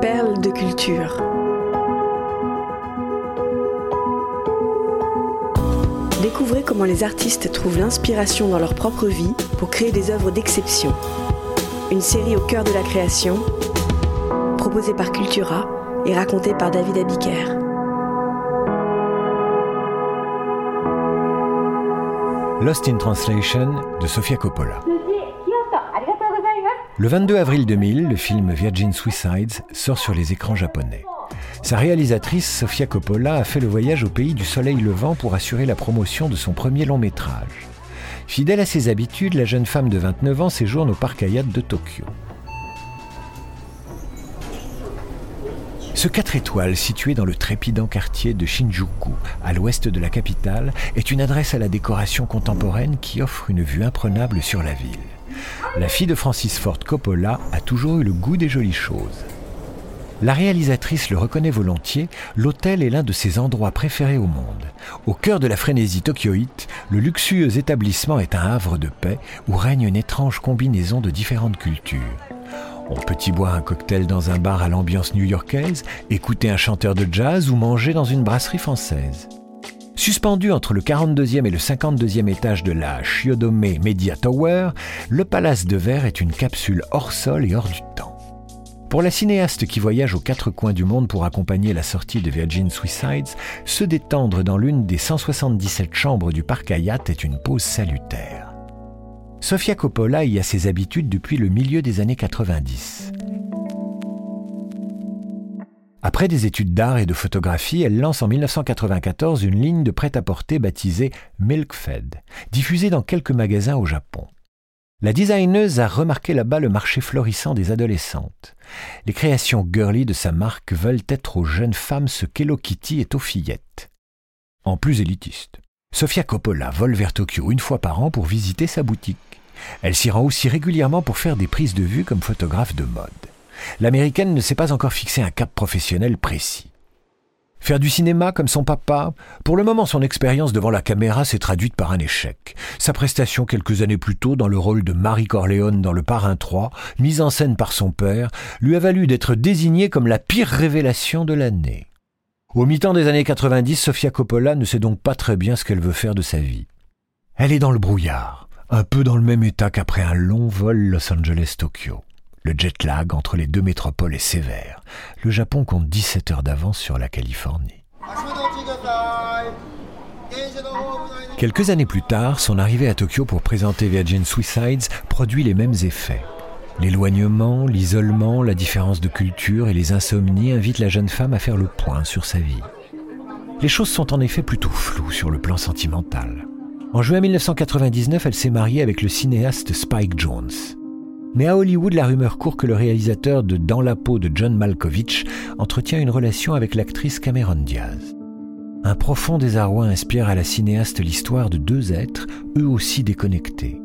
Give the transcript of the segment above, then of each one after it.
perles de culture. Découvrez comment les artistes trouvent l'inspiration dans leur propre vie pour créer des œuvres d'exception. Une série au cœur de la création, proposée par Cultura et racontée par David Abiker. Lost in Translation de Sofia Coppola. Le 22 avril 2000, le film Virgin Suicides sort sur les écrans japonais. Sa réalisatrice, Sofia Coppola, a fait le voyage au pays du soleil levant pour assurer la promotion de son premier long métrage. Fidèle à ses habitudes, la jeune femme de 29 ans séjourne au parc Hayat de Tokyo. Ce 4 étoiles, situé dans le trépidant quartier de Shinjuku, à l'ouest de la capitale, est une adresse à la décoration contemporaine qui offre une vue imprenable sur la ville. La fille de Francis Ford Coppola a toujours eu le goût des jolies choses. La réalisatrice le reconnaît volontiers, l'hôtel est l'un de ses endroits préférés au monde. Au cœur de la frénésie tokyoïte, le luxueux établissement est un havre de paix où règne une étrange combinaison de différentes cultures. On peut y boire un cocktail dans un bar à l'ambiance new-yorkaise, écouter un chanteur de jazz ou manger dans une brasserie française. Suspendu entre le 42e et le 52e étage de la Shiodome Media Tower, le Palace de Verre est une capsule hors sol et hors du temps. Pour la cinéaste qui voyage aux quatre coins du monde pour accompagner la sortie de Virgin Suicides, se détendre dans l'une des 177 chambres du parc Hayat est une pause salutaire. Sofia Coppola y a ses habitudes depuis le milieu des années 90. Après des études d'art et de photographie, elle lance en 1994 une ligne de prêt-à-porter baptisée Milkfed, diffusée dans quelques magasins au Japon. La designeuse a remarqué là-bas le marché florissant des adolescentes. Les créations girly de sa marque veulent être aux jeunes femmes ce qu'Hello Kitty est aux fillettes. En plus élitiste. Sofia Coppola vole vers Tokyo une fois par an pour visiter sa boutique. Elle s'y rend aussi régulièrement pour faire des prises de vue comme photographe de mode l'américaine ne s'est pas encore fixé un cap professionnel précis. Faire du cinéma comme son papa Pour le moment, son expérience devant la caméra s'est traduite par un échec. Sa prestation quelques années plus tôt dans le rôle de Marie Corleone dans Le Parrain 3, mise en scène par son père, lui a valu d'être désignée comme la pire révélation de l'année. Au mi-temps des années 90, Sofia Coppola ne sait donc pas très bien ce qu'elle veut faire de sa vie. Elle est dans le brouillard, un peu dans le même état qu'après un long vol Los Angeles-Tokyo. Le jet lag entre les deux métropoles est sévère. Le Japon compte 17 heures d'avance sur la Californie. Quelques années plus tard, son arrivée à Tokyo pour présenter Virgin Suicides produit les mêmes effets. L'éloignement, l'isolement, la différence de culture et les insomnies invitent la jeune femme à faire le point sur sa vie. Les choses sont en effet plutôt floues sur le plan sentimental. En juin 1999, elle s'est mariée avec le cinéaste Spike Jones. Mais à Hollywood, la rumeur court que le réalisateur de Dans la peau de John Malkovich entretient une relation avec l'actrice Cameron Diaz. Un profond désarroi inspire à la cinéaste l'histoire de deux êtres, eux aussi déconnectés.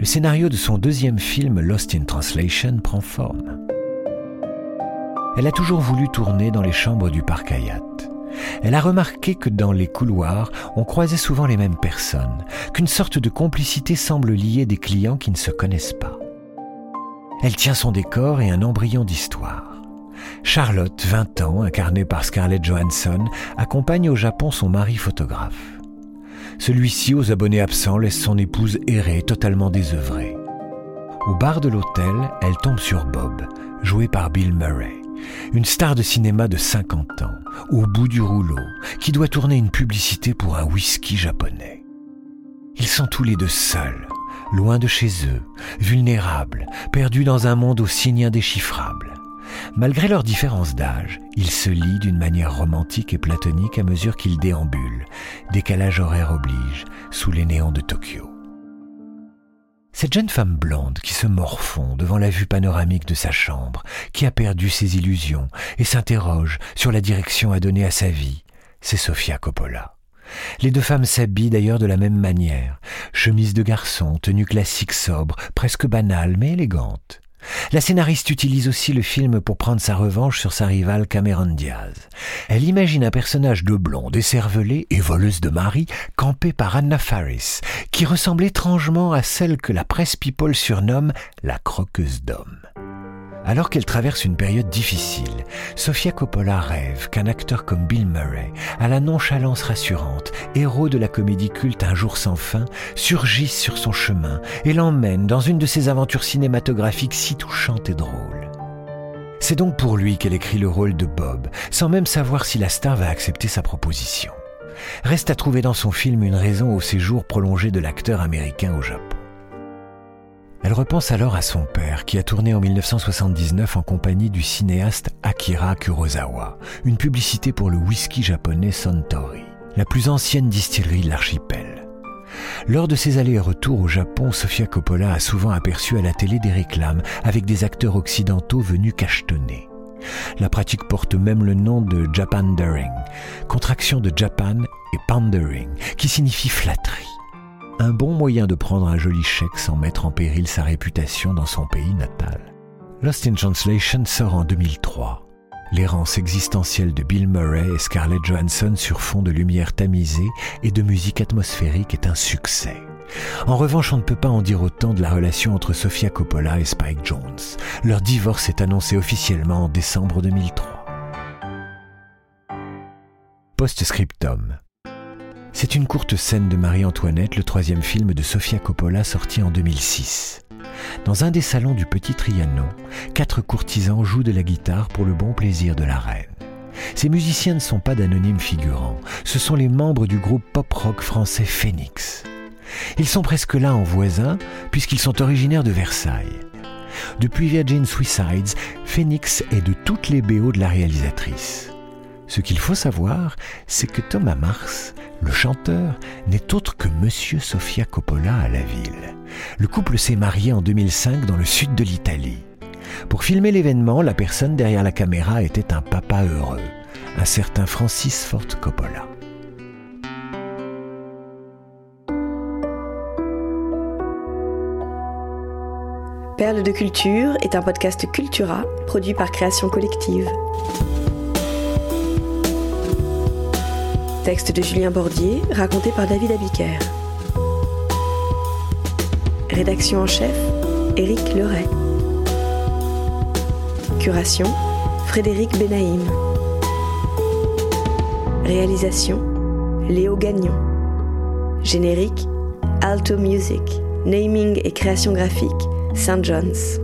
Le scénario de son deuxième film Lost in Translation prend forme. Elle a toujours voulu tourner dans les chambres du parc Hayat. Elle a remarqué que dans les couloirs, on croisait souvent les mêmes personnes, qu'une sorte de complicité semble lier des clients qui ne se connaissent pas. Elle tient son décor et un embryon d'histoire. Charlotte, 20 ans, incarnée par Scarlett Johansson, accompagne au Japon son mari photographe. Celui-ci, aux abonnés absents, laisse son épouse errer, totalement désœuvrée. Au bar de l'hôtel, elle tombe sur Bob, joué par Bill Murray, une star de cinéma de 50 ans, au bout du rouleau, qui doit tourner une publicité pour un whisky japonais. Ils sont tous les deux seuls, loin de chez eux, vulnérables, perdus dans un monde aussi indéchiffrable. Malgré leur différence d'âge, ils se lient d'une manière romantique et platonique à mesure qu'ils déambulent, décalage horaire oblige, sous les néons de Tokyo. Cette jeune femme blonde qui se morfond devant la vue panoramique de sa chambre, qui a perdu ses illusions et s'interroge sur la direction à donner à sa vie, c'est Sofia Coppola. Les deux femmes s'habillent d'ailleurs de la même manière. Chemise de garçon, tenue classique sobre, presque banale mais élégante. La scénariste utilise aussi le film pour prendre sa revanche sur sa rivale Cameron Diaz. Elle imagine un personnage de blonde écervelée et voleuse de mari campé par Anna Faris, qui ressemble étrangement à celle que la presse people surnomme la croqueuse d'hommes. Alors qu'elle traverse une période difficile, Sofia Coppola rêve qu'un acteur comme Bill Murray, à la nonchalance rassurante, héros de la comédie culte Un jour sans fin, surgisse sur son chemin et l'emmène dans une de ses aventures cinématographiques si touchantes et drôles. C'est donc pour lui qu'elle écrit le rôle de Bob, sans même savoir si la star va accepter sa proposition. Reste à trouver dans son film une raison au séjour prolongé de l'acteur américain au Japon. Elle repense alors à son père qui a tourné en 1979 en compagnie du cinéaste Akira Kurosawa, une publicité pour le whisky japonais Suntory, la plus ancienne distillerie de l'archipel. Lors de ses allers-retours au Japon, Sofia Coppola a souvent aperçu à la télé des réclames avec des acteurs occidentaux venus cachetonner. La pratique porte même le nom de Japandering, contraction de Japan et pandering, qui signifie flatterie un bon moyen de prendre un joli chèque sans mettre en péril sa réputation dans son pays natal. Lost in Translation sort en 2003. L'errance existentielle de Bill Murray et Scarlett Johansson sur fond de lumière tamisée et de musique atmosphérique est un succès. En revanche, on ne peut pas en dire autant de la relation entre Sofia Coppola et Spike Jones. Leur divorce est annoncé officiellement en décembre 2003. Post-scriptum. C'est une courte scène de Marie-Antoinette, le troisième film de Sofia Coppola sorti en 2006. Dans un des salons du Petit Trianon, quatre courtisans jouent de la guitare pour le bon plaisir de la reine. Ces musiciens ne sont pas d'anonymes figurants, ce sont les membres du groupe pop-rock français Phoenix. Ils sont presque là en voisins, puisqu'ils sont originaires de Versailles. Depuis Virgin Suicides, Phoenix est de toutes les BO de la réalisatrice. Ce qu'il faut savoir, c'est que Thomas Mars le chanteur n'est autre que Monsieur Sofia Coppola à la ville. Le couple s'est marié en 2005 dans le sud de l'Italie. Pour filmer l'événement, la personne derrière la caméra était un papa heureux, un certain Francis Ford Coppola. Perle de culture est un podcast Cultura produit par Création Collective. Texte de Julien Bordier, raconté par David Abiker. Rédaction en chef, Éric Leray. Curation, Frédéric Benaïm. Réalisation, Léo Gagnon. Générique, Alto Music. Naming et création graphique, Saint John's.